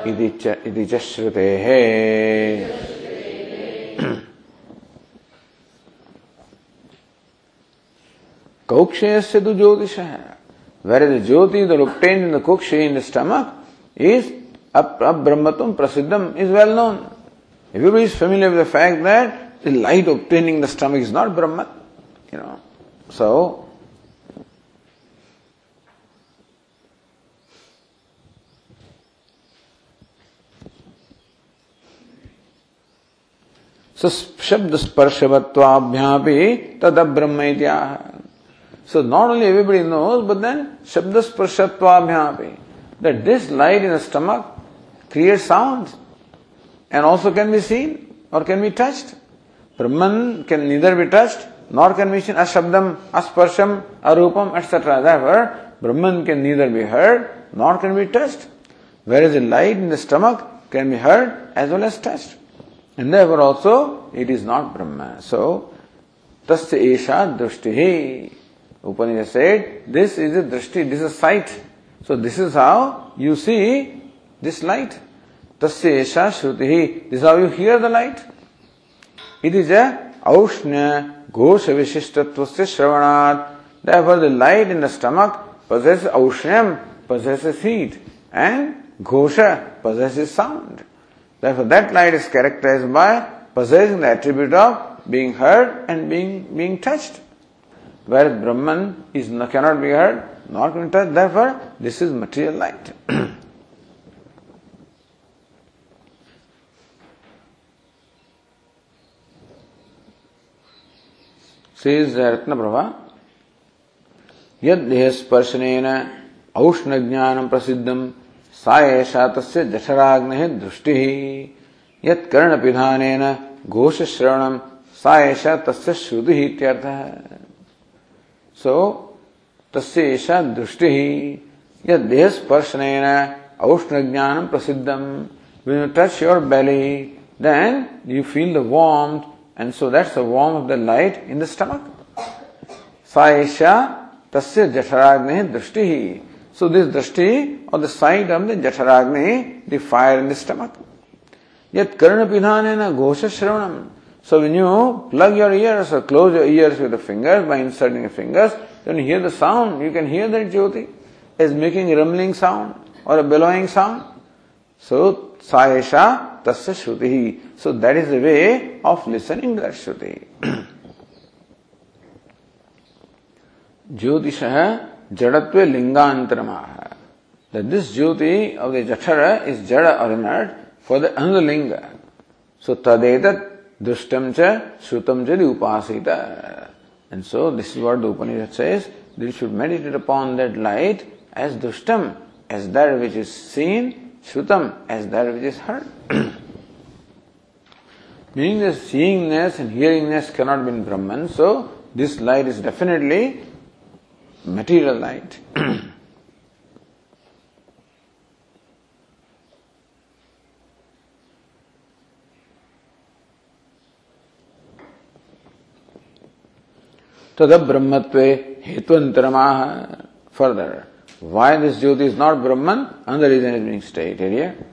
Speaker 1: इति च इति च श्रुतेः। कौक्षेयस्य ज्योति द लुप्टेन् इन् द कौक्षे इन द स्टमक् इस् अब्रह्मत्वं प्रसिद्धम् is well known every is familiar with the fact that the light obtaining the stomach is not Brahma you know so शब्द स्पर्शवत्वाभ्यापि तद ब्रह्म So not only everybody knows, but then Shabda Sparshatvabhyapi, that this light in the stomach creates sounds and also can be seen or can be touched. Brahman can neither be touched nor can be seen Ashabdam, Asparsham, Arupam, etc. Therefore, Brahman can neither be heard nor can be touched. Whereas the light in the stomach can be heard as well as touched. And therefore also it is not Brahma. So, tasya esha drishtihi. Upanishad said, this is a drishti, this is a sight. So this is how you see this light. Tasya esha shrutihi. This is how you hear the light. It is a aushnya ghosha vishishtatvasya shravanat. Therefore the light in the stomach possesses aushnyam, possesses heat. And ghosha possesses sound. Therefore, that light is characterized by possessing the attribute of being heard and being, being touched. Whereas Brahman is, cannot be heard, nor can be touched. Therefore, this is material light. says Ratnaprabha, यद देह स्पर्शनेन औष्ण ज्ञानम प्रसिद्धम सा एषा तस्य जठराग्नेः दृष्टिः। यत्कर्णपिधानेन घोषश्रवणं सा एषा तस्य श्रुतिः सो तस्य एषा दृष्टिः यद्देहस्पर्शनेन औष्णज्ञानं प्रसिद्धं when you touch your belly, then you feel the warmth, and so that's the warmth of the light in the stomach. सा एषा तस्य जठराग्नेः दृष्टिः So this drashti on the side of the Jacharagni, the fire in the stomach. Yet karna pidhanena ghosha shravanam. So when you plug your ears or close your ears with the fingers by inserting your fingers, then you hear the sound. You can hear that jyoti is making a rumbling sound or a bellowing sound. So saesha tasya shruti. So that is the way of listening to that shruti. ज्योतिष jadatve lingantramaha. That this jyoti of the jathara is jada ornate for the another linga. So tadetat dushtam cha sutam cha upasita. And so this is what the Upanishad says, they should meditate upon that light as dushtam, as that which is seen, sutam, as that which is heard. Meaning the seeingness and hearingness cannot be in Brahman, so this light is definitely material light. तद ब्रह्मत्व हेतुअंतरमाह further why this Jyoti is not Brahman and is being stated here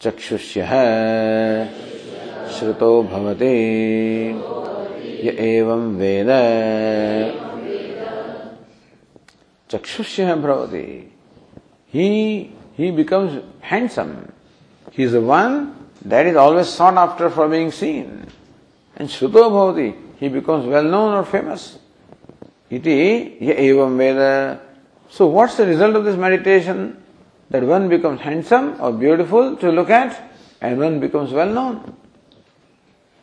Speaker 1: चक्षुष्य श्रुतो भवते। य एवं वेद। Chakshushya Bhavati. He, he becomes handsome. He is the one that is always sought after for being seen. And Shruto Bhavati, he becomes well known or famous. Iti ya evam veda. So what's the result of this meditation? That one becomes handsome or beautiful to look at and one becomes well known.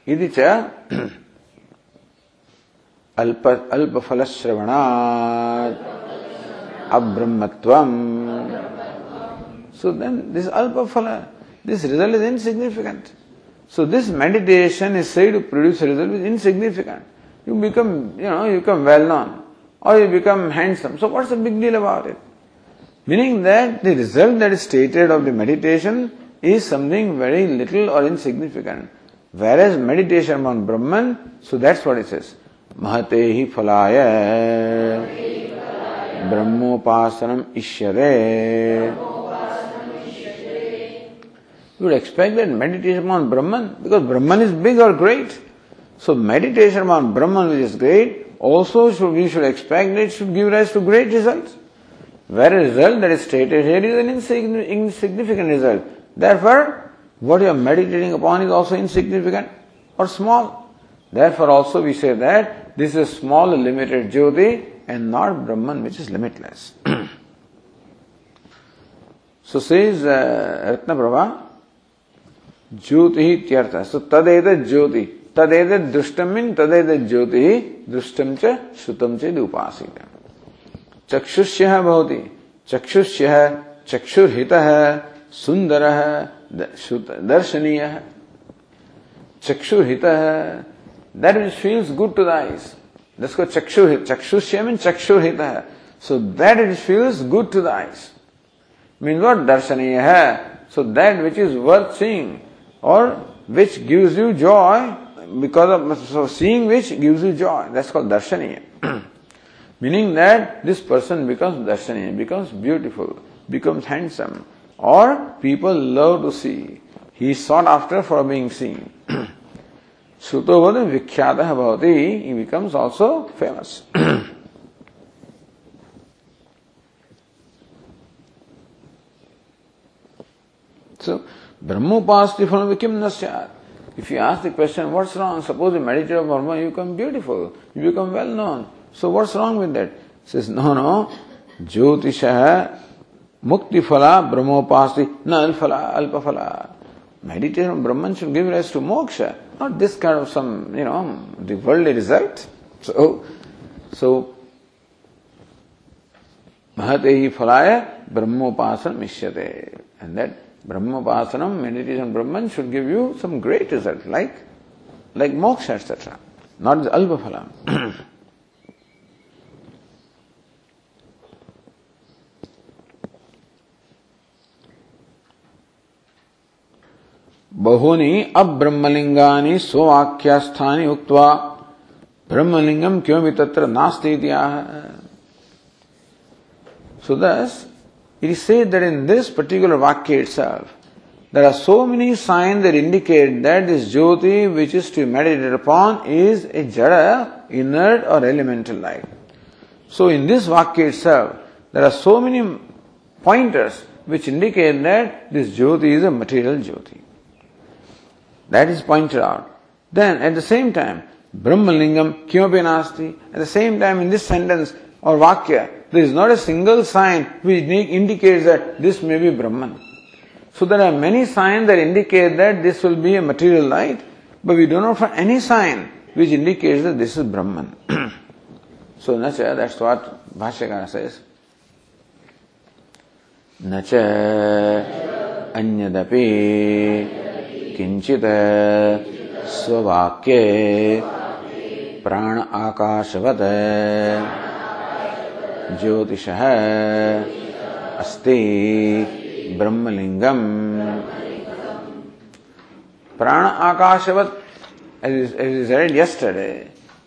Speaker 1: Iti cha alpa, alpa falasravanaat. Abrahmatvam. So then this alpa this result is insignificant. So this meditation is said to produce a result which is insignificant. You become, you know, you become well known or you become handsome. So what's the big deal about it? Meaning that the result that is stated of the meditation is something very little or insignificant. Whereas meditation on Brahman, so that's what it says. Mahatehi he brahmopasanam ishyare you would expect that meditation on Brahman, because Brahman is big or great. So meditation on Brahman, which is great, also should, we should expect that it should give rise to great results. Whereas result that is stated here is an insignificant result. Therefore, what you are meditating upon is also insignificant or small. Therefore, also we say that this is small, limited Jyoti and not Brahman, which is limitless. so says uh, Ratna Prabha, ज्योति ही त्यर्थ सो तदेद ज्योति तदेद दृष्टम इन तदेद ज्योति ही दृष्टम च श्रुतम च उपासित चक्षुष्य भवती चक्षुष्य चक्षुर्हित सुंदर दर्शनीय चक्षुर्हित that which feels That's called chakshu. Chakshushya means chakshuhita. So that it feels good to the eyes. Means what? Darshaniya. So that which is worth seeing or which gives you joy because of, so seeing which gives you joy. That's called darshaniya. Meaning that this person becomes darshaniya, becomes beautiful, becomes handsome or people love to see. He is sought after for being seen. Sutobhada vikhyata bhavati, he becomes also famous. so, Brahma Brahmopasti from Vikim Nasyat. If you ask the question, what's wrong? Suppose you meditate on Brahma, you become beautiful, you become well known. So what's wrong with that? He says, no, no. Jyotisha mukti phala brahmopasti na alphala alpaphala. meditation on Brahman should give rise to moksha, not this kind of some, you know, the worldly result. So, so, Mahatehi Phalaya Brahmopasanam Ishyate. And that Brahmopasanam, meditation on Brahman should give you some great result, like, like moksha, etc. Not the Alpa Phala. बहूनि अब्रह्मलिङ्गानि स्वाख्यास्थानि उक्त्वा ब्रह्मलिङ्गम् किमपि तत्र नास्ति इति आह। सुदस् it is said that in this particular vakya it's of there so many sign there indicate that this jyoti which is to meditate upon is a jada inert or elemental light so in this vakya it's of there so many pointers which indicate that this jyoti is a material jyoti That is pointed out. Then at the same time, Brahmalingam kimapi nasti. At the same time in this sentence or Vakya, there is not a single sign which indicates that this may be Brahman. So there are many signs that indicate that this will be a material light, but we do not find any sign which indicates that this is Brahman. so Nacha, that's what Bhashyakara says. न च किंचित स्वक्य प्राण आकाशवत। ज्योतिष अस्ति ब्रह्मलिंगम प्राण आकाशवत yesterday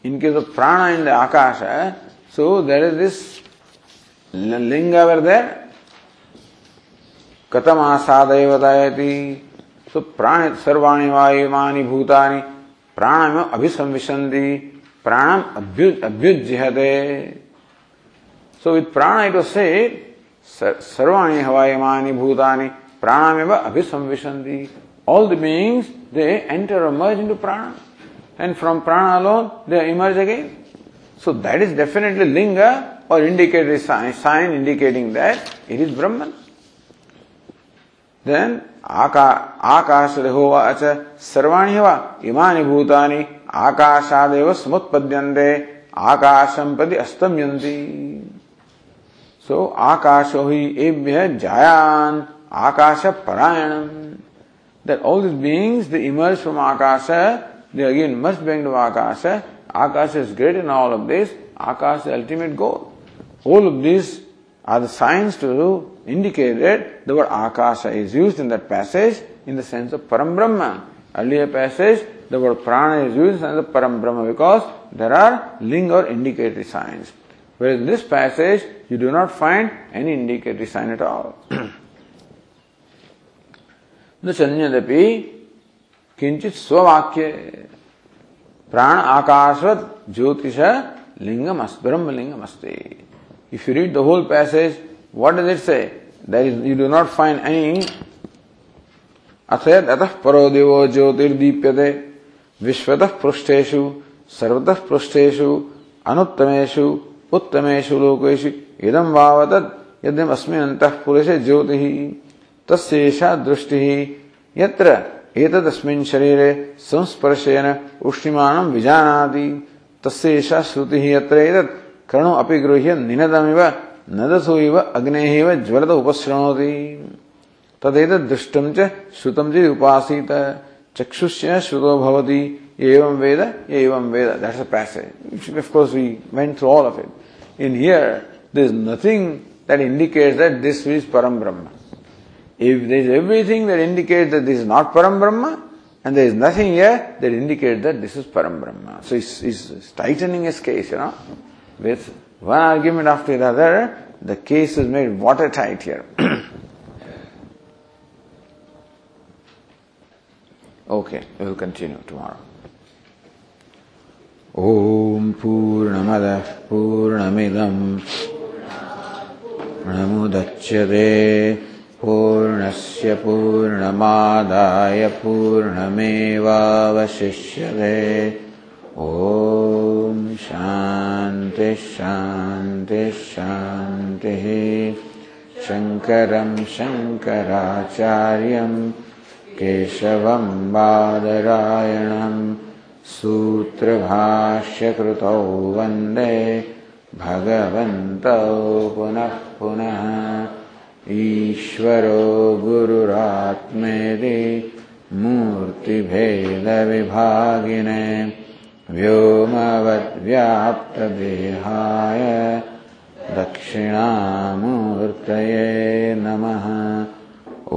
Speaker 1: इनके जो प्राण इन द आकाश है सो देर इज़ दिस लिंग अवर देर कथम आसादय बताया थी सो प्राण सर्वाणी वायुमानी भूतानी प्राण में अभिसंविशन्ति, प्राणम अभ्युज्यते। सो विद प्राण इट से सर्वाणी हवायमानी भूतानि प्राणमेव अभिसंविशन्ति. All the beings they enter merge into prana and from prana alone they emerge again so that is definitely linga or indicatory sign indicating that it is Brahman then आकाश रहोवाच सर्वाणि वा इमानि भूतानि आकाशादेव समुत्पद्यन्ते आकाशं प्रति अस्तम्यन्ति सो so, आकाशो हि एभ्य जायान आकाश परायणम that all this beings the emerge from akasha they again must being to akasha akasha is great in all of this akasha is ultimate goal all of this are the signs to indicate that the word akasha is used in that passage in the sense of param brahma. Earlier passage, the word prana is used in the sense of param brahma because there are linga or indicatory signs. Whereas in this passage, you do not find any indicatory sign at all. न चन्यदपि किंचित स्ववाक्य प्राण आकाशवत ज्योतिष लिंगम ब्रह्म लिंगम अस्ते If you read the whole passage, what does it say? There is, you do not find any अथयद अतः परो देवो ज्योतिर्दीप्यते विश्वतः पृष्ठेषु सर्वतः पृष्ठेषु अनुत्तमेषु उत्तमेषु लोकेषु इदं वावतद् यद्यम् अस्मिन् अन्तः पुरुषे ज्योतिः तस्येषा दृष्टिः यत्र एतदस्मिन् शरीरे संस्पर्शेन उष्णिमानं विजानाति तस्येषा श्रुतिः यत्र एतत् कर्णो अपि गृह्य निनदमिव नदसो इव अग्नेः ज्वलत उपशृणोति तदेतद् दृष्टं च श्रुतं च उपासीत चक्षुष्य श्रुतो भवति एवं वेद एवं वेद that's a passage of course we went through all of it in here there is nothing that indicates that this is param Brahma if there is everything that indicates that this is not Param Brahma, and there is nothing here that indicates that this is Param Brahma. So he's, he's tightening his case, you know. with one argument after the other, the case is made watertight here. okay, we will continue tomorrow. ॐ पूर्णमदः पूर्णमिदम् पूर्णमुदच्यते पूर्णस्य पूर्णमादाय पूर्णमेवावशिष्यते ॐ शान्ति शान्ति शान्तिः। शङ्करं शङ्कराचार्यं केशवं बादरायणं सूत्रभाष्यकृतौ वन्दे भगवन्तौ पुनः पुनः। ईश्वरो गुरुरात्मेति मूर्तिभेदविभागिने व्योमवद्व्याप्तदेहाय दक्षिणामूर्तये नमः।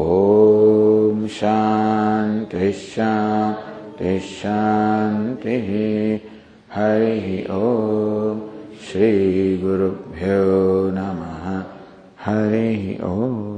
Speaker 1: ॐ शान्तिः शान्तिः शान्तिः। हरिः ॐ श्रीगुरुभ्यो नमः। हरिः ॐ